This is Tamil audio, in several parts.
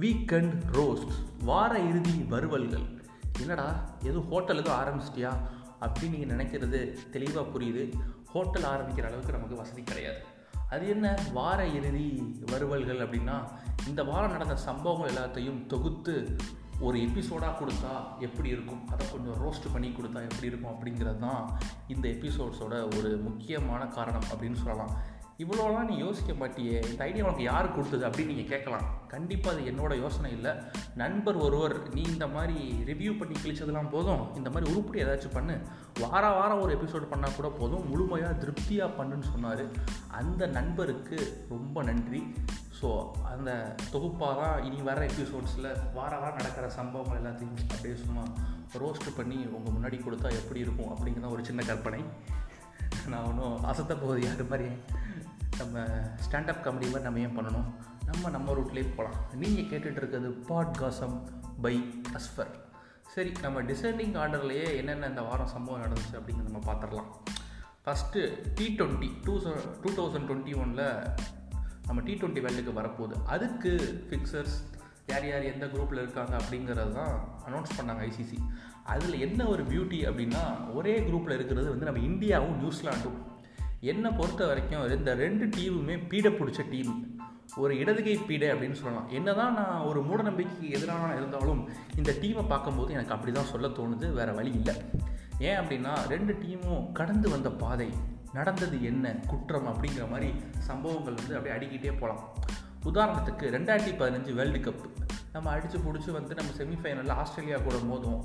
வீக்கெண்ட் ரோஸ்ட் வார இறுதி வறுவல்கள் என்னடா எதுவும் ஹோட்டல் எதுவும் ஆரம்பிச்சிட்டியா? அப்படின்னு நீங்கள் நினைக்கிறது தெளிவாக புரியுது. ஹோட்டல் ஆரம்பிக்கிற அளவுக்கு நமக்கு வசதி கிடையாது. அது என்ன? வார இறுதி வறுவல்கள் அப்படின்னா இந்த வாரம் நடந்த சம்பவங்கள் எல்லாத்தையும் தொகுத்து ஒரு எபிசோடாக கொடுத்தா எப்படி இருக்கும்? அதை கொஞ்சம் ரோஸ்ட் பண்ணி கொடுத்தா எப்படி இருக்கும் அப்படிங்கிறது தான் இந்த எபிசோட்ஸோட ஒரு முக்கியமான காரணம் அப்படின்னு சொல்லலாம். இவ்வளோலாம் நீ யோசிக்க மாட்டியே. இந்த ஐடியா உனக்கு யார் கொடுத்தது அப்படின்னு நீங்கள் கேட்கலாம். கண்டிப்பாக அது என்னோட யோசனை இல்லை. நண்பர் ஒருவர் நீ இந்த மாதிரி ரிவ்யூ பண்ணி கிழிச்சதெல்லாம் போதும். இந்த மாதிரி உருப்படி ஏதாச்சும் பண்ணு. வார வாரம் ஒரு எபிசோட் பண்ணால் கூட போதும். முழுமையாக திருப்தியாக பண்ணுன்னு சொன்னார். அந்த நண்பருக்கு ரொம்ப நன்றி. ஸோ அந்த தொகுப்பாக தான் இனி வர எபிசோட்ஸில் வார வாரம் நடக்கிற சம்பவங்கள் எல்லாத்தையும் அப்படியே சும்மா ரோஸ்ட் பண்ணி உங்கள் முன்னாடி கொடுத்தா எப்படி இருக்கும் அப்படிங்கிறத ஒரு சின்ன கற்பனை. நான் ஒன்றும் அசத்த போகுது யார் மாதிரி. நம்ம ஸ்டாண்டப் காமெடி மாதிரி நம்ம ஏன் பண்ணணும்? நம்ம நம்ம ரூட்லேயே போகலாம் நீங்கள் கேட்டுகிட்டு இருக்கிறது பாட்காசம் பை அஸ்ஃபர் சரி நம்ம டிசைனிங் ஆர்டர்லேயே என்னென்ன இந்த வாரம் சம்பவம் நடந்துச்சு அப்படிங்கிறத நம்ம பார்த்துடலாம். First T twenty two two thousand twenty ஒனில் நம்ம டி டுவெண்ட்டி வேர்ல்டுக்கு வரப்போகுது. அதுக்கு ஃபிக்சர்ஸ் யார் யார் எந்த குரூப்பில் இருக்காங்க அப்படிங்கிறது தான் அனௌன்ஸ் பண்ணாங்க ஐசிசி அதில் என்ன ஒரு பியூட்டி அப்படின்னா ஒரே குரூப்பில் இருக்கிறது வந்து நம்ம இந்தியாவும் நியூசிலாண்டும் என்னை பொறுத்த வரைக்கும் இந்த ரெண்டு டீமுமே பீடை பிடிச்ச டீம். ஒரு இடதுகை பீடை அப்படின்னு சொல்லலாம். என்ன தான் நான் ஒரு மூடநம்பிக்கைக்கு எதிரான இருந்தாலும் இந்த டீமை பார்க்கும்போது எனக்கு அப்படி தான் சொல்ல தோணுது வேறு வழி இல்லை. ஏன் அப்படின்னா ரெண்டு டீமும் கடந்து வந்த பாதை நடந்தது என்ன குற்றம் அப்படிங்கிற மாதிரி சம்பவங்கள் வந்து அப்படியே அடிக்கிட்டே போகலாம் உதாரணத்துக்கு ரெண்டாயிரத்தி பதினஞ்சு வேர்ல்டு கப் நம்ம அடித்து பிடிச்சி வந்து நம்ம செமிஃபைனலில் ஆஸ்திரேலியா கூட மோதுவோம்.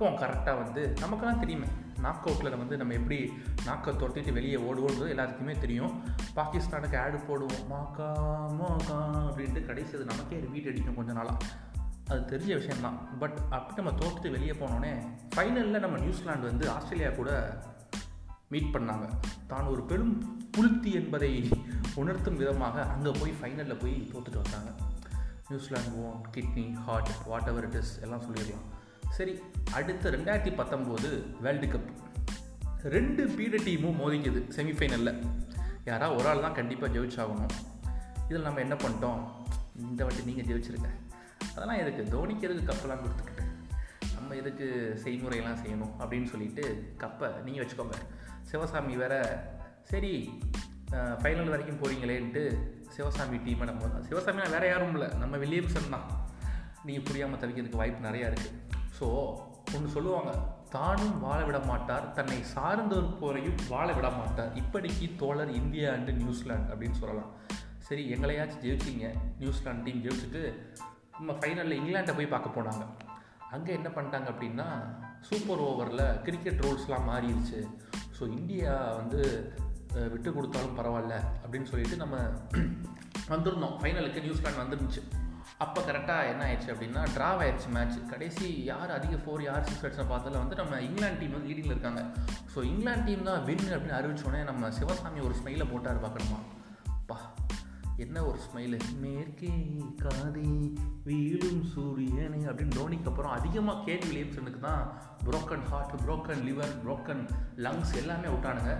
அப்போ கரெக்டாக வந்து. நமக்கெல்லாம் தெரியுமே நாக் அவுட்டில் வந்து நம்ம எப்படி நாக்கை தொட்டிட்டு வெளியே ஓடுவோன்றது எல்லாத்துக்குமே தெரியும். பாகிஸ்தானுக்கு ஆடு போடுவோம். மாக்கா மாக்கா அப்படின்ட்டு கடைசி அது நமக்கே ரிப்பீட் அடிக்கும் கொஞ்ச நாளாக அது தெரிஞ்ச விஷயம்தான். பட் அப்படி நம்ம தோட்டத்து வெளியே போனோடனே ஃபைனலில் நம்ம நியூசிலாந்து வந்து ஆஸ்திரேலியா கூட மீட் பண்ணாங்க. தான் ஒரு பெரும் புளுத்தி என்பதை உணர்த்தும் விதமாக அங்கே போய் ஃபைனலில் போய் தோத்துட்டு வந்தாங்க. New Zealand own kidney heart whatever it is எல்லாம் சொல்லிடலாம். சரி அடுத்த ரெண்டாயிரத்தி பத்தொம்போது வேர்ல்டு கப் ரெண்டு பீட டீமும் மோதிக்குது செமிஃபைனலில் யாராவது ஒரு ஆள் தான் கண்டிப்பாக ஜெயிச்சாகணும். இதில் நம்ம என்ன பண்ணிட்டோம்? இந்த வாட்டி நீங்கள் ஜெயிச்சிருங்க. அதெல்லாம் எதுக்கு? தோனிக்கு எதுக்கு கப்பெல்லாம் கொடுத்துக்கிட்டு? நம்ம எதுக்கு செய்முறையெல்லாம் செய்யணும் அப்படின்னு சொல்லிட்டு கப்பை நீங்கள் வச்சுக்கோங்க. சிவசாமி வேற சரி ஃபைனல் வரைக்கும் போகிறீங்களேன்ட்டு சிவசாமி டீமை நம்ம சிவசாமினா வேறு யாரும் இல்லை. நம்ம வில்லியம்சன் தான். நீங்கள் புரியாமல் தவிக்கிறதுக்கு வாய்ப்பு நிறையா இருக்குது ஸோ ஒன்று சொல்லுவாங்க தானும் வாழ விட மாட்டார் தன்னை சார்ந்திருப்போரையும் வாழ விட மாட்டார். இப்படிக்கு தோழர் இந்தியா அண்டு நியூசிலாந்து அப்படின்னு சொல்லலாம். சரி எங்களையாச்சும் ஜெயிச்சிங்க நியூசிலாந்து டீம் ஜெயிச்சுட்டு நம்ம ஃபைனலில் இங்கிலாண்டை போய் பார்க்க போனாங்க. அங்கே என்ன பண்ணிட்டாங்க அப்படின்னா சூப்பர் ஓவரில் கிரிக்கெட் ரூல்ஸ்லாம் மாறிடுச்சு. ஸோ இந்தியா வந்து விட்டு கொடுத்தாலும் பரவாயில்ல அப்படின்னு சொல்லிட்டு நம்ம வந்திருந்தோம். ஃபைனலுக்கு நியூசிலாந்து வந்துருந்துச்சு. அப்போ கரெக்டாக என்ன ஆயிடுச்சு அப்படின்னா ட்ராவ் ஆயிடுச்சு மேட்ச் கடைசி யார் அதிக ஃபோர் யார் சிக்ஸ் அடிச்சா பார்த்ததில் வந்து நம்ம இங்கிலாந்து டீம் வந்து லீடிங்கில் இருக்காங்க. ஸோ இங்கிலாந்து டீம் தான் வின் அப்படின்னு அறிவிச்சோடனே நம்ம சிவசாமி ஒரு ஸ்மைலை போட்டார் பார்க்கணுமா? பா என்ன ஒரு ஸ்மைலு மேற்கே காதி வீழும் சூரியனை அப்படின்னு தோனிக்கு அப்புறம் அதிகமாக கேட் வில்லியம்சனுக்கு தான் broken heart broken liver broken lungs எல்லாமே விட்டானுங்க.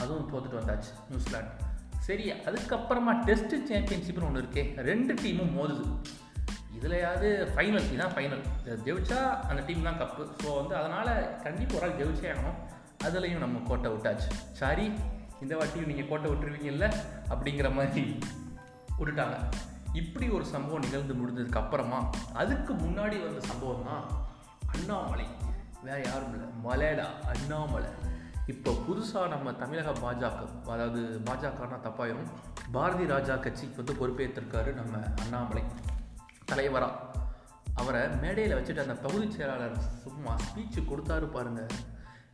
அதுவும் தோத்துட்டு வந்தாச்சு. நியூசிலாந்து. சரி அதுக்கப்புறமா டெஸ்ட் சாம்பியன்ஷிப்னு ஒன்று இருக்கே. ரெண்டு டீமும் மோதுது. இதுலையாவது ஃபைனல் இதுதான் ஃபைனல் ஜெயிச்சா அந்த டீம் தான் கப்பு ஸோ வந்து அதனால் கண்டிப்பாக ஒரு ஆள் ஜெயிச்சே ஆகணும். அதுலேயும் நம்ம கோட்டை விட்டாச்சு. சாரி இந்த வாட்டியும் நீங்கள் கோட்டை விட்டுருவீங்கல்ல? அப்படிங்கிற மாதிரி விட்டுட்டாங்க. இப்படி ஒரு சம்பவம் நிகழ்ந்து முடிஞ்சதுக்கு அப்புறமா அதுக்கு முன்னாடி வந்த சம்பவம் தான் அண்ணாமலை. வேறு யாரும் இல்லை. மலைடா அண்ணாமலை. இப்போ புதுசாக நம்ம தமிழக பாஜக அதாவது பாஜகனா தப்பாயிரும் பாரதி ராஜா கட்சிக்கு வந்து பொறுப்பேற்றிருக்காரு நம்ம அண்ணாமலை தலைவராக அவரை மேடையில் வச்சுட்டு அந்த பகுதி செயலாளர் சும்மா ஸ்பீச்சு கொடுத்தாரு பாருங்க.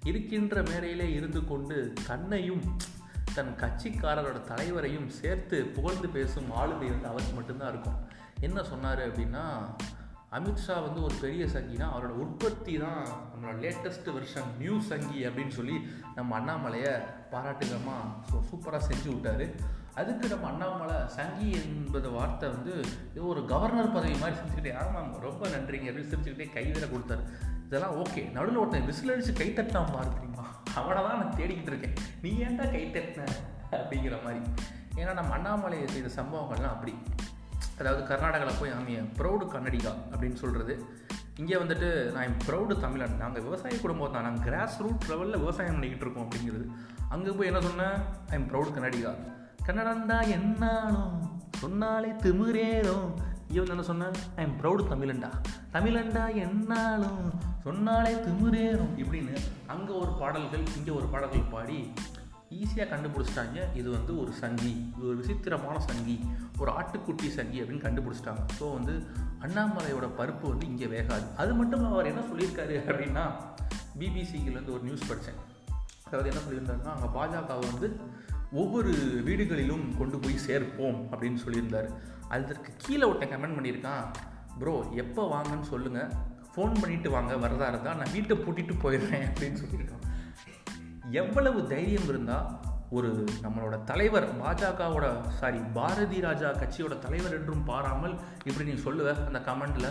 இருக்கின்ற மேடையிலே இருந்து கொண்டு தன்னையும் தன் கட்சிக்காரரோட தலைவரையும் சேர்த்து புகழ்ந்து பேசும் ஆளுமை வந்து அவருக்கு மட்டும்தான் இருக்கும். என்ன சொன்னார் அப்படின்னா அமித்ஷா வந்து ஒரு பெரிய சங்கினா அவரோட உற்பத்தி தான் நம்மளோட லேட்டஸ்ட் வெர்ஷன் நியூ சங்கி அப்படின்னு சொல்லி நம்ம அண்ணாமலையை பாராட்டுகமாக ஸோ சூப்பராக செஞ்சு விட்டார். அதுக்கு நம்ம அண்ணாமலை சங்கி என்பது வார்த்தை வந்து ஏதோ ஒரு கவர்னர் பதவி மாதிரி செஞ்சுக்கிட்டே ஆமாம் ரொம்ப நன்றிங்க அப்படின்னு சிரிச்சுக்கிட்டே கைவிட கொடுத்தாரு. இதெல்லாம் ஓகே நடுவில் ஒருத்தன் விசில் அடித்து கை தட்டாம பாரு தெரியுமா? அவனை தான் நான் தேடிக்கிட்டு இருக்கேன். நீ ஏன்டா கை தட்டின? அப்படிங்கிற மாதிரி. ஏன்னா நம்ம அண்ணாமலையை செய்த சம்பவங்கள்லாம் அப்படி. அதாவது கர்நாடகாவில் போய் ஆமிய ப்ரௌடு கன்னடிகா அப்படின்னு சொல்கிறது இங்கே வந்துட்டு நான் என் ப்ரௌடு தமிழன் நாங்கள் விவசாய குடும்பம் தான் நாங்கள் கிராஸ் ரூட் லெவலில் விவசாயம் பண்ணிக்கிட்டு இருக்கோம் அப்படிங்கிறது. அங்கே போய் என்ன சொன்னேன்? I am proud Kannadiga. கன்னடந்தா என்னாலும் சொன்னாலே திமிரேறும். இவன் என்ன சொன்னேன்? ஐ எம் ப்ரௌடு தமிழன்டா தமிழன்டா என்னாலும் சொன்னாலே திமிரேறும் இப்படின்னு அங்கே ஒரு பாடல்கள் இங்கே ஒரு பாடல்கள் பாடி ஈஸியாக கண்டுபிடிச்சிட்டாங்க. இது வந்து ஒரு சங்கி. இது ஒரு விசித்திரமான சங்கி. ஒரு ஆட்டுக்குட்டி சங்கி அப்படின்னு கண்டுபிடிச்சிட்டாங்க. ஸோ வந்து அண்ணாமலையோட பருப்பு வந்து இங்கே வேகாது. அது மட்டும் அவர் என்ன சொல்லியிருக்காரு அப்படின்னா பிபிசிக்கிலேருந்து ஒரு நியூஸ் படித்தேன் அதாவது என்ன சொல்லியிருந்தாருன்னா அங்கே பாஜகவை வந்து ஒவ்வொரு வீடுகளிலும் கொண்டு போய் சேர்ப்போம் அப்படின்னு சொல்லியிருந்தார். அதற்கு கீழே ஒருத்தன் கமெண்ட் பண்ணியிருக்கான். ப்ரோ எப்போ வாங்கன்னு சொல்லுங்கள் ஃபோன் பண்ணிவிட்டு வாங்க. வரதா இருந்தால் நான் வீட்டை பூட்டிட்டு போயிடுறேன் அப்படின்னு சொல்லியிருக்கான். எவ்வளவு தைரியம் இருந்தால் ஒரு நம்மளோட தலைவர் பாஜகவோட சாரி பாரதி ராஜா கட்சியோட தலைவர் என்றும் பாராமல் இப்படி நீ சொல்லுவ அந்த கமெண்டில்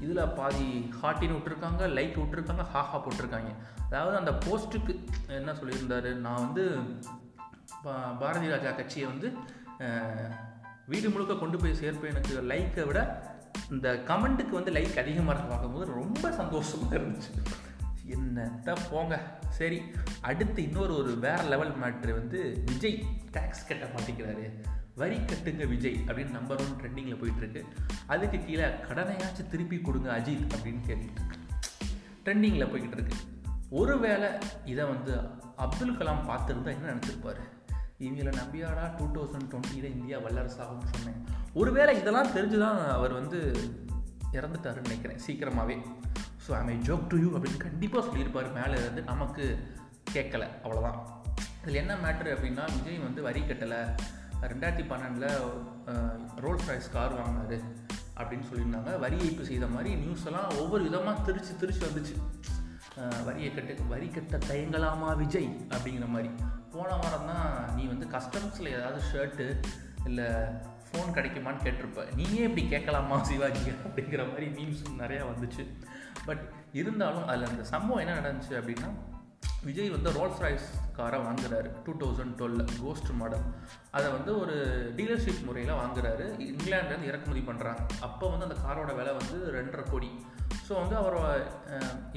இதில் பாதி ஹாட்டின்னு விட்டுருக்காங்க லைக் விட்டுருக்காங்க ஹாஹா போட்டிருக்காங்க. அதாவது அந்த போஸ்ட்டுக்கு என்ன சொல்லியிருந்தாரு நான் வந்து பாரதி ராஜா கட்சியை வந்து வீடு முழுக்க கொண்டு போய் சேர்ப்பேன் எனக்கு லைக்கை விட இந்த கமெண்ட்டுக்கு வந்து லைக் அதிகமாக இருக்க பார்க்கும்போது ரொம்ப சந்தோஷமாக இருந்துச்சு. என்னத்த போங்க. சரி அடுத்து இன்னொரு ஒரு வேற லெவல் மேட்ரு வந்து விஜய் டேக்ஸ் கட்ட மாட்டேங்கிறாரு. வரி கட்டுங்க விஜய் அப்படின்னு நம்பர் ஒன் ட்ரெண்டிங்கில் போயிட்டுருக்கு. அதுக்கு கீழே கடனையாச்சும் திருப்பி கொடுங்க அஜித் அப்படின்னு கேட்டுட்டு ட்ரெண்டிங்கில் போய்கிட்டு இருக்கு ஒருவேளை இதை வந்து அப்துல் கலாம் பார்த்துருந்தா என்ன நினச்சிருப்பாரு? இவங்களை நம்பியாடா டூ தௌசண்ட் டுவெண்ட்டியில் இந்தியா வல்லரசாகும்னு சொன்னேன். ஒருவேளை இதெல்லாம் தெரிஞ்சு தான் அவர் வந்து இறந்துட்டாருன்னு நினைக்கிறேன் சீக்கிரமாகவே so I my joke to you அப்படின்னு கண்டிப்பாக சொல்லியிருப்பார். மேலே இருந்து நமக்கு கேட்கலை. அவ்வளோதான் இதில் என்ன மேட்ரு அப்படின்னா விஜய் வந்து வரி கட்டலை. ரெண்டாயிரத்தி பன்னெண்டில் ரோல்ஸ் ராய்ஸ் கார் வாங்கினார் அப்படின்னு சொல்லியிருந்தாங்க. வரி ஏய்ப்பு செய்த மாதிரி நியூஸ் எல்லாம் ஒவ்வொரு விதமாக திரிச்சு திருச்சி வந்துச்சு. வரியை கட்டு வரி கட்ட தயங்கலாமா விஜய் அப்படிங்கிற மாதிரி. போன வாரம் தான் நீ வந்து கஸ்டம்ஸில் ஏதாவது ஷர்ட்டு இல்லை ஃபோன் கிடைக்குமான்னு கேட்டிருப்ப. நீயே இப்படி கேட்கலாமா சிவாஜி அப்படிங்கிற மாதிரி மீம்ஸ் நிறையா வந்துச்சு. பட் இருந்தாலும் அதில் அந்த சம்பவம் என்ன நடந்துச்சு அப்படின்னா விஜய் வந்து ரோல்ஸ் ராய்ஸ் காரை வாங்குறாரு. Two thousand twelve ghost model அதை வந்து ஒரு டீலர்ஷிப் முறையில் வாங்குறாரு. இங்கிலாந்துலேருந்து இறக்குமதி பண்ணுறாங்க அப்போ வந்து அந்த காரோட விலை வந்து ரெண்டரை கோடி. ஸோ வந்து அவரோட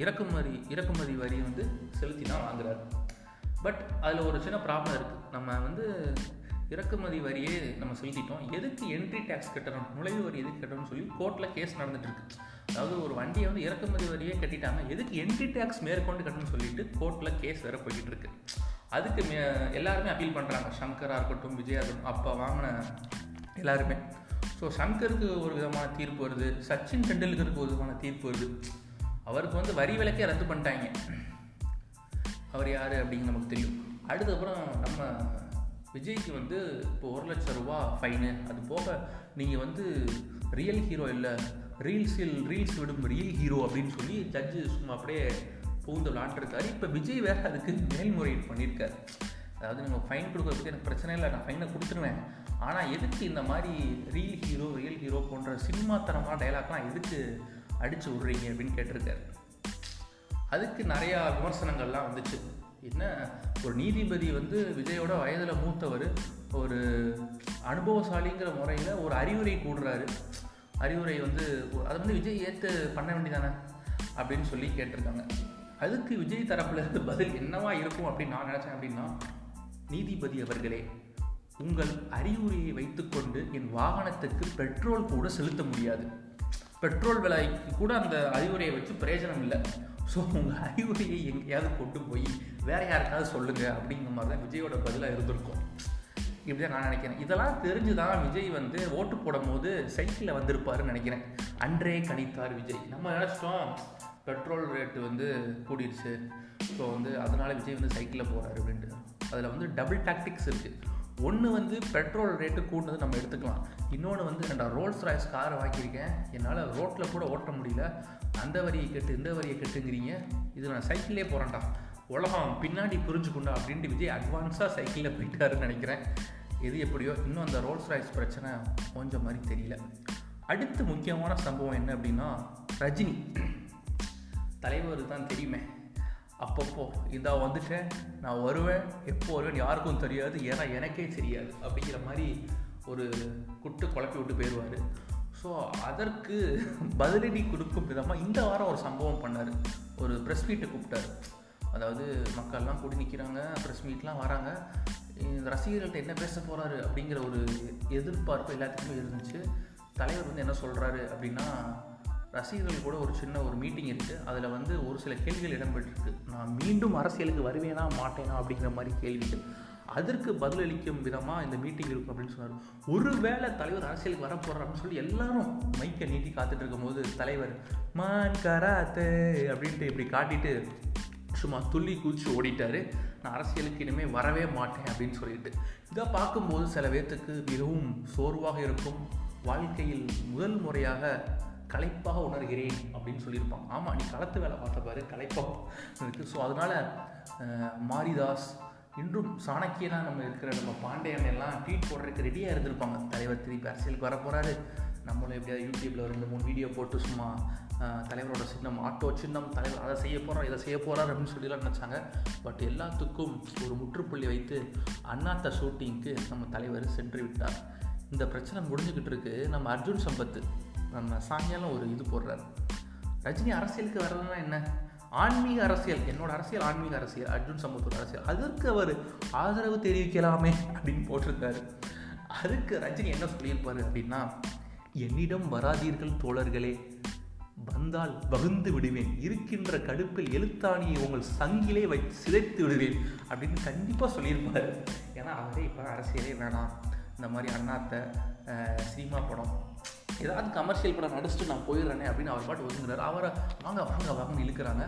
இறக்குமதி இறக்குமதி வரி வந்து செலுத்தி தான் வாங்குறாரு. பட் அதில் ஒரு சின்ன ப்ராப்ளம் இருக்குது நம்ம வந்து இறக்குமதி வரியே நம்ம செலுத்திட்டோம் எதுக்கு என்ட்ரி டேக்ஸ் கட்டணும்? நுழைவு வரி எதுக்கு கட்டணும்னு சொல்லி கோர்ட்டில் கேஸ் நடந்துட்டுருக்கு. அதாவது ஒரு வண்டியை வந்து இறக்குமதி வரியே கட்டிட்டாங்க எதுக்கு என்ட்ரி டேக்ஸ் மேற்கொண்டு கட்டணும்னு சொல்லிட்டு கோர்ட்டில் கேஸ் வேறு போய்கிட்டு இருக்கு அதுக்கு மே எல்லாருமே அப்பீல் பண்ணுறாங்க சங்கராக இருக்கட்டும் விஜயா இருக்கட்டும் அப்போ வாங்கின எல்லாருமே. ஸோ சங்கருக்கு ஒரு விதமான தீர்ப்பு வருது. சச்சின் டெண்டுல்கருக்கு ஒரு விதமான தீர்ப்பு வருது. அவருக்கு வந்து வரி விலக்கே ரத்து பண்ணிட்டாங்க. அவர் யார் அப்படின்னு நமக்கு தெரியும். அடுத்தப்புறம் நம்ம விஜய்க்கு வந்து இப்போ ஒரு லட்ச ரூபா ஃபைனு அது போக நீங்கள் வந்து ரியல் ஹீரோ இல்லை ரீல்ஸில் ரீல்ஸ் விடும் ரியல் ஹீரோ அப்படின்னு சொல்லி ஜட்ஜு சும்மா அப்படியே பூந்து விளாண்டுருக்காரு. இப்போ விஜய் வேறு அதுக்கு மேல்முறையீடு பண்ணியிருக்காரு அதாவது நீங்கள் ஃபைன் கொடுக்குறதுக்கு எனக்கு பிரச்சனை இல்லை நான் ஃபைனை கொடுத்துருவேன். ஆனால் எதுக்கு இந்த மாதிரி ரீல் ஹீரோ ரியல் ஹீரோ போன்ற சினிமா தரமான டைலாக்லாம் எதுக்கு அடித்து விட்றீங்க அப்படின்னு கேட்டிருக்காரு. அதுக்கு நிறையா விமர்சனங்கள்லாம் வந்துச்சு. என்ன? ஒரு நீதிபதி வந்து விஜயோட வயதில் மூத்தவர் ஒரு அனுபவசாலிங்கிற முறையில் ஒரு அறிவுரை கூடுறாரு அறிவுரை வந்து அதை வந்து விஜய் ஏற்று பண்ண வேண்டியதானே? அப்படின்னு சொல்லி கேட்டிருக்காங்க. அதுக்கு விஜய் தரப்புலேருந்து பதில் என்னவா இருக்கும் அப்படின்னு நான் நினச்சேன் அப்படின்னா நீதிபதி அவர்களே உங்கள் அறிவுரையை வைத்துக்கொண்டு என் வாகனத்துக்கு பெட்ரோல் கூட செலுத்த முடியாது. பெட்ரோல் விலைக்கு கூட அந்த அறிவுரையை வச்சு பிரயோஜனம் இல்லை. ஸோ உங்கள் அறிவுரையை எங்கேயாவது கொண்டு போய் வேற யாருக்காவது சொல்லுங்கள் அப்படிங்கிற மாதிரி தான் விஜயோட பதிலாக இருந்திருக்கும். இப்படி தான் நான் நினைக்கிறேன். இதெல்லாம் தெரிஞ்சு தான் விஜய் வந்து ஓட்டு போடும் போது சைக்கிளில் வந்திருப்பாருன்னு நினைக்கிறேன். அன்றே கணித்தார் விஜய். நம்ம நினச்சிட்டோம் பெட்ரோல் ரேட்டு வந்து கூடிடுச்சு ஸோ வந்து அதனால் விஜய் வந்து சைக்கிளில் போகிறாரு அப்படின்ட்டு. அதில் வந்து டபுள் டாக்டிக்ஸ் இருக்குது ஒன்று வந்து பெட்ரோல் ரேட்டு கூட்டினது நம்ம எடுத்துக்கலாம். இன்னொன்று வந்து நான் ரோல்ஸ் ராய்ஸ் காரை வாங்கியிருக்கேன். என்னால் ரோட்டில் கூட ஓட்ட முடியல. அந்த வரியை கெட்டு இந்த வரியை கெட்டுங்கிறீங்க. இது நான் சைக்கிளே போகிறேன்டா உலகம் பின்னாடி புரிஞ்சுக்கொண்டா அப்படின்ட்டு விஜய் அட்வான்ஸாக சைக்கிளில் போயிட்டாருன்னு நினைக்கிறேன். எது எப்படியோ இன்னும் அந்த ரோல்ஸ் ராய்ஸ் பிரச்சனை கொஞ்சம் மாதிரி தெரியல. அடுத்து முக்கியமான சம்பவம் என்ன அப்படின்னா ரஜினி. தலைவர் தான் தெரியுமே. அப்பப்போ இதா வந்துட்டேன் நான் வருவேன் எப்போ வருவேன் யாருக்கும் தெரியாது ஏன்னா எனக்கே தெரியாது அப்படிங்கிற மாதிரி ஒரு குட்டு குழப்பி விட்டு போயிடுவார். ஸோ அதற்கு பதிலடி கொடுக்கும் விதமாக இந்த வாரம் ஒரு சம்பவம் பண்ணார். ஒரு ப்ரெஸ் மீட்டை கூப்பிட்டாரு. அதாவது மக்கள்லாம் கூடி நிற்கிறாங்க ப்ரெஸ் மீட்லாம் வராங்க. இந்த ரசிகர்கள்ட்ட என்ன பேச போகிறாரு அப்படிங்கிற ஒரு எதிர்பார்ப்பு எல்லாத்துக்குமே இருந்துச்சு. தலைவர் வந்து என்ன சொல்கிறாரு அப்படின்னா ரசிகர்கள் கூட ஒரு சின்ன ஒரு மீட்டிங் இருக்குது அதில் வந்து ஒரு சில கேள்விகள் இடம்பெற்றிருக்கு. நான் மீண்டும் அரசியலுக்கு வருவேனா மாட்டேனா அப்படிங்கிற மாதிரி கேள்விகள். அதற்கு பதிலளிக்கும் விதமாக இந்த மீட்டிங் இருக்கும் அப்படின்னு சொன்னார். ஒருவேளை தலைவர் அரசியலுக்கு வர போகிறார் அப்படின்னு சொல்லி எல்லாரும் மைக்கை நீட்டி காத்துட்டு இருக்கும்போது தலைவர் மான் கராத்தே அப்படின்ட்டு இப்படி காட்டிட்டு சும்மா துள்ளி குதிச்சு ஓடிட்டார். நான் அரசியலுக்கு இனிமேல் வரவே மாட்டேன் அப்படின்னு சொல்லிட்டு. இதை பார்க்கும்போது சில பேர்த்துக்கு மிகவும் சோர்வாக இருக்கும். வாழ்க்கையில் முதல் முறையாக களைப்பாக உணர்கிறேன் அப்படின்னு சொல்லியிருப்பாங்க. ஆமாம் நீ களத்து வேலை பார்த்த பாரு களைப்பாக இருக்குது ஸோ அதனால் மாரிதாஸ் இன்றும் சாணக்கியனாக நம்ம இருக்கிற நம்ம பாண்டியன் எல்லாம் ட்வீட் போடுறதுக்கு ரெடியாக இருந்திருப்பாங்க. தலைவர் திருப்பி அரசியலுக்கு வர போகிறாரு நம்மளும் எப்படியாவது யூடியூப்பில் ரெண்டு மூணு வீடியோ போட்டு சும்மா தலைவரோட சின்னம் ஆட்டோ சின்னம் தலைவர் அதை செய்ய போகிறோம் இதை செய்ய போகிறார் அப்படின்னு சொல்லிலாம் நினச்சாங்க. பட் எல்லாத்துக்கும் ஒரு முற்றுப்புள்ளி வைத்து அண்ணாத்த ஷூட்டிங்க்கு நம்ம தலைவர் சென்று விட்டார். இந்த பிரச்சனை முடிஞ்சுக்கிட்டு இருக்கு. நம்ம அர்ஜுன் சம்பத்து நம்ம சாயங்காலம் ஒரு இது போடுறாரு. ரஜினி அரசியலுக்கு வர்றதுனா என்ன? ஆன்மீக அரசியல். என்னோட அரசியல் ஆன்மீக அரசியல். அர்ஜுன் சம்பத்தோட அரசியல். அதற்கு அவர் ஆதரவு தெரிவிக்கலாமே அப்படின்னு போட்டிருக்காரு. அதுக்கு ரஜினி என்ன சொல்லியிருப்பார் அப்படின்னா என்னிடம் வராதீர்கள் தோழர்களே. வந்தால் வகுந்து விடுவேன். இருக்கின்ற கடுப்பில் எழுத்தாணியை உங்கள் சங்கிலே வைத்து சிதைத்து விடுவேன். அப்படின்னு கண்டிப்பாக சொல்லியிருப்பார். ஏன்னா அவரே இப்போ அரசியலே வேணாம். இந்த மாதிரி அண்ணாத்த சினிமா படம் ஏதாவது கமர்ஷியல் படம் நடிச்சுட்டு நான் போயிடுறேனே அப்படின்னு அவர் பாட்டு ஒதுங்குறாரு. அவரை வாங்க வாங்க வாங்கன்னு இழுக்கிறாங்க.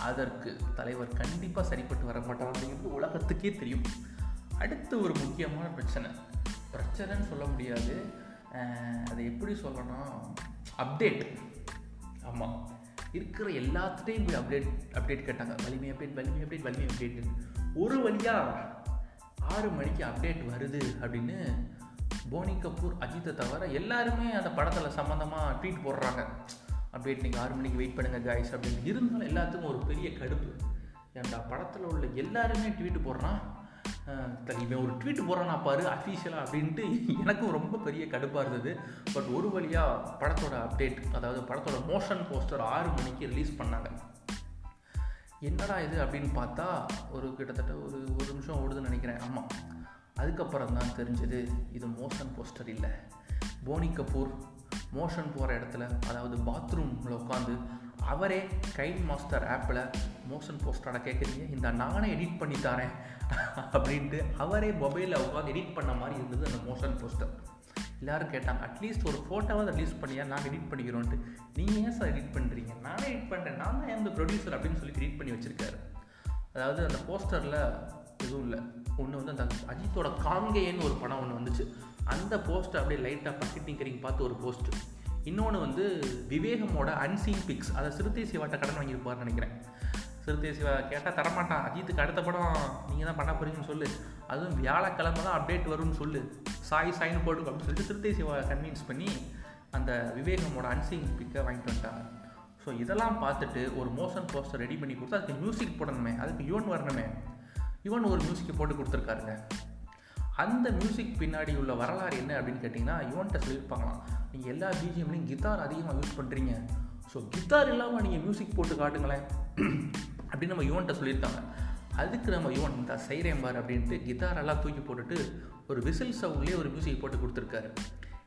அதற்கு தலைவர் கண்டிப்பாக சரிப்பட்டு வர மாட்டார் அப்படிங்கிறது உலகத்துக்கே தெரியும். அடுத்து ஒரு முக்கியமான பிரச்சனை. பிரச்சனைன்னு சொல்ல முடியாது. அதை எப்படி சொல்லணும் அப்டேட் ஆமாம் இருக்கிற எல்லாத்துட்டையும் போய் அப்டேட் அப்டேட் கேட்டாங்க. வலிமை அப்டேட் வலிமை அப்டேட் வலிமை அப்டேட் ஒரு வழியாக ஆறு மணிக்கு அப்டேட் வருது அப்படின்னு போனி கபூர் அஜித்தை தவிர எல்லாருமே அந்த படத்தில் சம்மந்தமாக ட்வீட் போடுறாங்க. அப்டேட் நீங்கள் ஆறு மணிக்கு வெயிட் பண்ணுங்கள் காய்ஸ் அப்படின்னு. இருந்தாலும் எல்லாத்துக்கும் ஒரு பெரிய கடுப்பு. ஏன்டா படத்தில் உள்ள எல்லாருமே ட்வீட் போடுறான்? இவன் ஒரு ட்வீட் போடுறானா பாரு அஃபீஷியலாக அப்படின்ட்டு எனக்கும் ரொம்ப பெரிய கடுப்பாக இருந்தது. பட் ஒரு வழியாக படத்தோட அப்டேட் அதாவது படத்தோட மோஷன் போஸ்டர் ஆறு மணிக்கு ரிலீஸ் பண்ணாங்க. என்னடா இது அப்படின்னு பார்த்தா ஒரு கிட்டத்தட்ட ஒரு ஒரு நிமிஷம் ஓடுதுன்னு நினைக்கிறேன். ஆமாம் அதுக்கப்புறம் தான் தெரிஞ்சது இது மோஷன் போஸ்டர் இல்லை. போனி கபூர் மோஷன் போகிற இடத்துல அதாவது பாத்ரூமில் உட்காந்து அவரே கைட் மாஸ்டர் ஆப்பில் மோஷன் போஸ்டரோட கேட்குறீங்க இந்த நானே எடிட் பண்ணி தரேன் அப்படின்ட்டு அவரே மொபைலில் உட்காந்து எடிட் பண்ண மாதிரி இருந்தது அந்த மோஷன் போஸ்டர் எல்லோரும் கேட்டாங்க அட்லீஸ்ட் ஒரு ஃபோட்டோவாக ரிலீஸ் பண்ணியா? நாங்கள் எடிட் பண்ணிக்கிறோன்ட்டு. நீங்கள் ஏன் சார் எடிட் பண்ணுறீங்க நானே எடிட் பண்ணுறேன் நான் தான் எந்த ப்ரொடியூசர் அப்படின்னு சொல்லி எடிட் பண்ணி வச்சுருக்காரு. அதாவது அந்த போஸ்டரில் எதுவும் இல்லை. ஒன்று வந்து அந்த அஜித்தோட காங்கேயன்னு ஒரு படம் ஒன்று வந்துச்சு. அந்த போஸ்ட்டை அப்படியே லைட்டாக பக்கெட் டிங்கரிங் பார்த்து ஒரு போஸ்ட்டு இன்னொன்று வந்து விவேகமோட அன்சீன் பிக்ஸ் அதை சிறுத்தை சிவாட்ட கடன் வாங்கியிருப்பார்னு நினைக்கிறேன். சிறுத்தை சிவா கேட்டால் தரமாட்டான். அஜித்துக்கு அடுத்த படம் நீங்கள் தான் பண்ண போகிறீங்கன்னு சொல்லு. அதுவும் வியாழக்கிழமை தான் அப்டேட் வரும்னு சொல்லு. சாய் சாய்னு போட்டு அப்படின்னு சொல்லிட்டு சிறுத்தை சிவா கன்வின்ஸ் பண்ணி அந்த விவேகமோட அன்சீன் பிக்கை வாங்கிட்டு வந்துட்டாங்க. ஸோ இதெல்லாம் பார்த்துட்டு ஒரு மோஷன் போஸ்டர் ரெடி பண்ணி கொடுத்து அதுக்கு மியூசிக் போடணுமே அதுக்கு யூன் வரணுமே. யுவன் ஒரு மியூசிக்கை போட்டு கொடுத்துருக்காருங்க. அந்த மியூசிக் பின்னாடி உள்ள வரலாறு என்ன அப்படின்னு கேட்டிங்கன்னா யுவன்கிட்ட சொல்லியிருப்பாங்களாம் நீங்கள் எல்லா பிஜிஎம்லையும் கித்தார் அதிகமாக யூஸ் பண்ணுறீங்க ஸோ கித்தார் இல்லாமல் நீங்கள் மியூசிக் போட்டு காட்டுங்களேன். அப்படின்னு நம்ம யுவன்கிட்ட சொல்லியிருக்காங்க. அதுக்கு நம்ம யுவன் இந்த செய்கிறேன் பார் அப்படின்ட்டு கித்தாரெல்லாம் தூக்கி போட்டுட்டு ஒரு விசில் சவுண்ட்லேயே ஒரு மியூசிக் போட்டு கொடுத்துருக்காரு.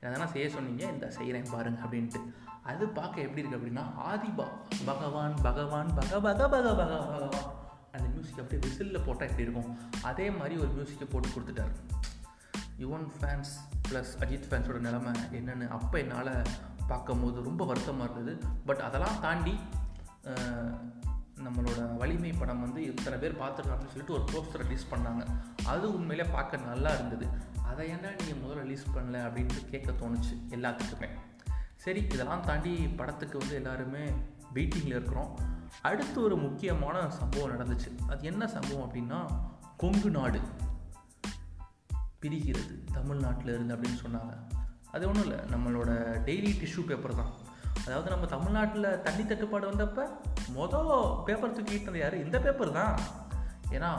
எதனா செய்ய சொன்னீங்க இந்த செய்கிறேன் பாருங்க அப்படின்ட்டு. அது பார்க்க எப்படி இருக்குது அப்படின்னா ஆதிபா பகவான் பகவான் பக பக பக பக பகவான். அந்த மியூசிக் அப்படியே விசிலில் போட்டால் எப்படி இருக்கும். அதே மாதிரி ஒரு மியூசிக்கை போட்டு கொடுத்துட்டாரு. யுவன் ஃபேன்ஸ் ப்ளஸ் அஜித் ஃபேன்ஸோட நிலமை என்னென்னு அப்போ என்னால் பார்க்கும்போது ரொம்ப வருத்தமாக இருந்தது. பட் அதெல்லாம் தாண்டி நம்மளோட வலிமை படம் வந்து இத்தனை பேர் பார்த்துருக்காங்கன்னு சொல்லிட்டு ஒரு போஸ்டர் ரிலீஸ் பண்ணாங்க. அது உண்மையிலே பார்க்க நல்லா இருந்தது. அதை ஏன்டா நீங்கள் முதல்ல ரிலீஸ் பண்ணல அப்படின்ட்டு கேட்க தோணுச்சு எல்லாத்துக்குமே. சரி இதெல்லாம் தாண்டி படத்துக்கு வந்து எல்லாருமே வெயிட்டிங்கில் இருக்கிறோம். அடுத்து ஒரு முக்கியமான சம்பவம் நடந்துச்சு. அது என்ன சம்பவம் அப்படின்னா கொங்கு நாடு பிரிகிறது தமிழ்நாட்டில் இருந்து அப்படின்னு சொன்னாங்க. அது ஒன்றும் இல்லை நம்மளோட டெய்லி டிஷ்யூ பேப்பர் தான். அதாவது நம்ம தமிழ்நாட்டில் தண்ணி தட்டுப்பாடு வந்தப்போ மொதல் பேப்பர் தூக்கிட்டு யார்? இந்த பேப்பர் தான். ஏன்னா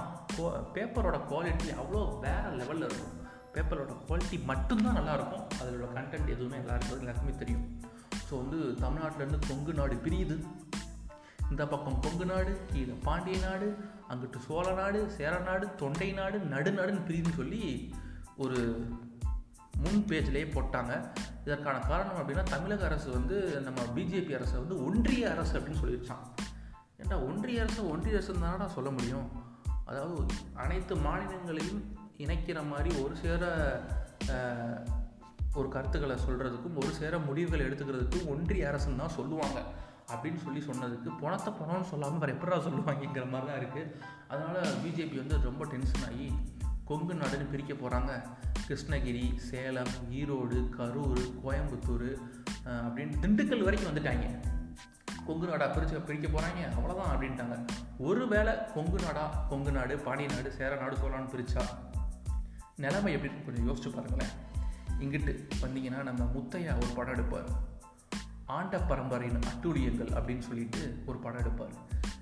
பேப்பரோட குவாலிட்டி அவ்வளோ வேறு லெவலில் இருக்கும். பேப்பரோட குவாலிட்டி மட்டும்தான் நல்லாயிருக்கும் அதோட கண்டென்ட் எதுவுமே நல்லா இருக்கிறது எல்லாருக்குமே தெரியும். ஸோ வந்து தமிழ்நாட்டிலேருந்து கொங்கு நாடு பிரியுது இந்த பக்கம் கொங்கு நாடு கீழே பாண்டிய நாடு அங்கிட்டு சோழ நாடு சேர நாடு தொண்டை நாடு நடுநாடுன்னு பிரியுதுன்னு சொல்லி ஒரு முன் பேஜ்லேயே போட்டாங்க. இதற்கான காரணம் அப்படின்னா தமிழக அரசு வந்து நம்ம பிஜேபி அரசை வந்து ஒன்றிய அரசு அப்படின்னு சொல்லிடுச்சான் ஏன்டா ஒன்றிய அரசு ஒன்றிய அரசு தானடா சொல்ல முடியும்? அதாவது அனைத்து மாநிலங்களையும் இணைக்கிற மாதிரி ஒரு சேர ஒரு கருத்துக்களை சொல்கிறதுக்கும் ஒரு சேர முடிவுகள் எடுத்துக்கிறதுக்கும் ஒன்றிய அரசுன்னு தான் சொல்லுவாங்க. அப்படின்னு சொல்லி சொன்னதுக்கு பணத்தை பணம்னு சொல்லாமல் வேறு எப்படா சொல்லுவாங்கிற மாதிரி தான் இருக்குது அதனால் பிஜேபி வந்து ரொம்ப டென்ஷன் ஆகி கொங்கு நாடுன்னு பிரிக்க போகிறாங்க கிருஷ்ணகிரி சேலம் ஈரோடு கரூர் கோயம்புத்தூர் அப்படின்னு திண்டுக்கல் வரைக்கும் வந்துட்டாங்க. கொங்கு நாடாக பிரிச்சு பிரிக்க போகிறாங்க அவ்வளோதான் அப்படின்ட்டாங்க. ஒரு வேளை கொங்கு நாடா கொங்கு நாடு பாண்டிய நாடு சேர நாடு சோழான்னு பிரித்தா நிலைமை எப்படி கொஞ்சம் யோசிச்சு பாருங்களேன். இங்கிட்டு வந்தீங்கன்னா நம்ம முத்தையா ஒரு படம் எடுப்பார். ஆண்ட பரம்பரையின் அட்டூழியங்கள் அப்படின்னு சொல்லிட்டு ஒரு படம் எடுப்பார்.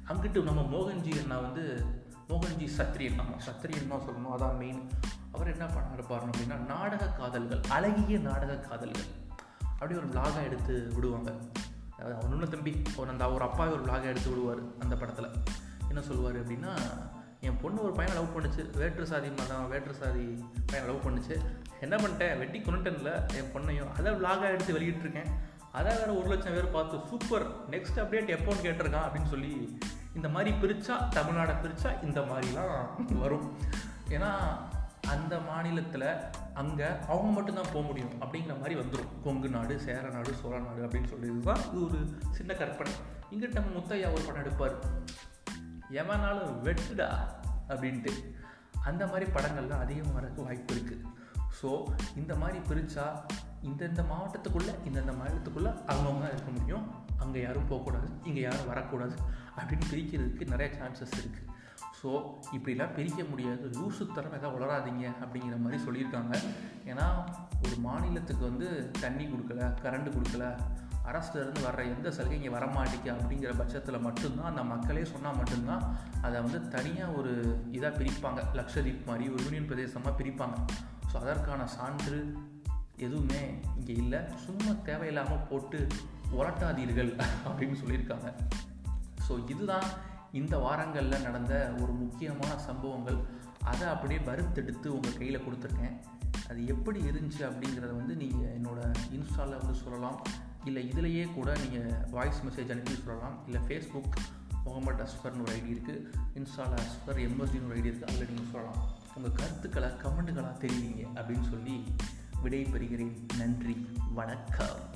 அங்கிட்டு நம்ம மோகன்ஜி அண்ணா வந்து மோகன்ஜி சத்ரியன் ஆமாம் சத்ரியன் தான் சொல்லணும் அதான் மெயின் அவர் என்ன படம் எடுப்பார் அப்படின்னா நாடக காதல்கள் அழகிய நாடக காதல்கள். அப்படி ஒரு விலாகாக எடுத்து விடுவாங்க. அதாவது அவனு தம்பி ஒரு அந்த ஒரு அப்பா ஒரு விலாகாக எடுத்து விடுவார் அந்த படத்தில். என்ன சொல்லுவார் அப்படின்னா என் பொண்ணு ஒரு பையனை லவ் பண்ணுச்சு. வேற்று சாதி மதம் வேற்று சாதி பையனை லவ் பண்ணுச்சு. என்ன பண்ணிட்டேன்? வெட்டி கொண்டுட்டேன்ல என் பொண்ணையும். அதை விலாகாக எடுத்து வெளியிட்ருக்கேன் அதை வேறு ஒரு லட்சம் பேர் பார்த்து சூப்பர். நெக்ஸ்ட் அப்டேட் எப்போன்னு கேட்டிருக்கான் அப்படின்னு சொல்லி இந்த மாதிரி பிரித்தா தமிழ்நாடை பிரித்தா இந்த மாதிரிலாம் வரும். ஏன்னா அந்த மாநிலத்தில் அங்கே அவங்க மட்டும்தான் போக முடியும். அப்படிங்கிற மாதிரி வந்துடும் கொங்கு நாடு சேர நாடு சோழ நாடு அப்படின்னு சொல்லி இதுதான் இது ஒரு சின்ன கற்பனை. இங்கிட்ட நம்ம முத்தையா ஒரு படம் எடுப்பார். எவனாலும் வெட்டுடா அப்படின்ட்டு. அந்த மாதிரி படங்கள்லாம் அதிகமாக வரக்கு வாய்ப்பு இருக்குது ஸோ இந்த மாதிரி பிரித்தா இந்தந்த மாவட்டத்துக்குள்ளே இந்தந்த மாநிலத்துக்குள்ளே அவங்கவுங்க இருக்க முடியும். அங்கே யாரும் போகக்கூடாது இங்கே யாரும் வரக்கூடாது அப்படின்னு பிரிக்கிறதுக்கு நிறைய சான்சஸ் இருக்குது ஸோ இப்படிலாம் பிரிக்க முடியாது. லூசுத்தரம் தரம் எதாவது வளராதிங்க அப்படிங்கிற மாதிரி சொல்லியிருக்காங்க. ஏன்னா ஒரு மாநிலத்துக்கு வந்து தண்ணி கொடுக்கல கரண்ட் கொடுக்கல அரசுலேருந்து வர்ற எந்த சலுகை இங்கே வரமாட்டேங்க அப்படிங்கிற பட்சத்தில் மட்டும்தான் அந்த மக்களே சொன்னால் மட்டும்தான் அதை வந்து தனியாக ஒரு இதாக பிரிப்பாங்க. லக்ஷதீப் மாதிரி ஒரு யூனியன் பிரதேசமாக பிரிப்பாங்க. ஸோ அதற்கான சான்று எதுவுமே இங்கே இல்லை. சும்மா தேவையில்லாமல் போட்டு உரட்டாதீர்கள் அப்படின்னு சொல்லியிருக்காங்க. ஸோ இதுதான் இந்த வாரங்களில் நடந்த ஒரு முக்கியமான சம்பவங்கள். அதை அப்படியே வறுத்தெடுத்து உங்கள் கையில் கொடுத்துருக்கேன். அது எப்படி இருந்துச்சு அப்படிங்கிறத வந்து நீங்கள் என்னோடய இன்ஸ்டாவில் வந்து சொல்லலாம். இல்லை இதிலையே கூட நீங்கள் வாய்ஸ் மெசேஜ் அனுப்பி சொல்லலாம். இல்லை ஃபேஸ்புக் முகமது அஸ்ஃபர்னு ஒரு ஐடி இருக்குது இன்ஸ்டாவில் அஸ்ஃபர் எம்எஸ்டின்னு ஒரு ஐடி இருக்குது அதில் நீங்கள் சொல்லலாம். உங்கள் கருத்துக்களை கமெண்ட்டுகளாக தெரிவிங்க அப்படின்னு சொல்லி விடை பெறுகிறேன் நன்றி. வணக்கம்.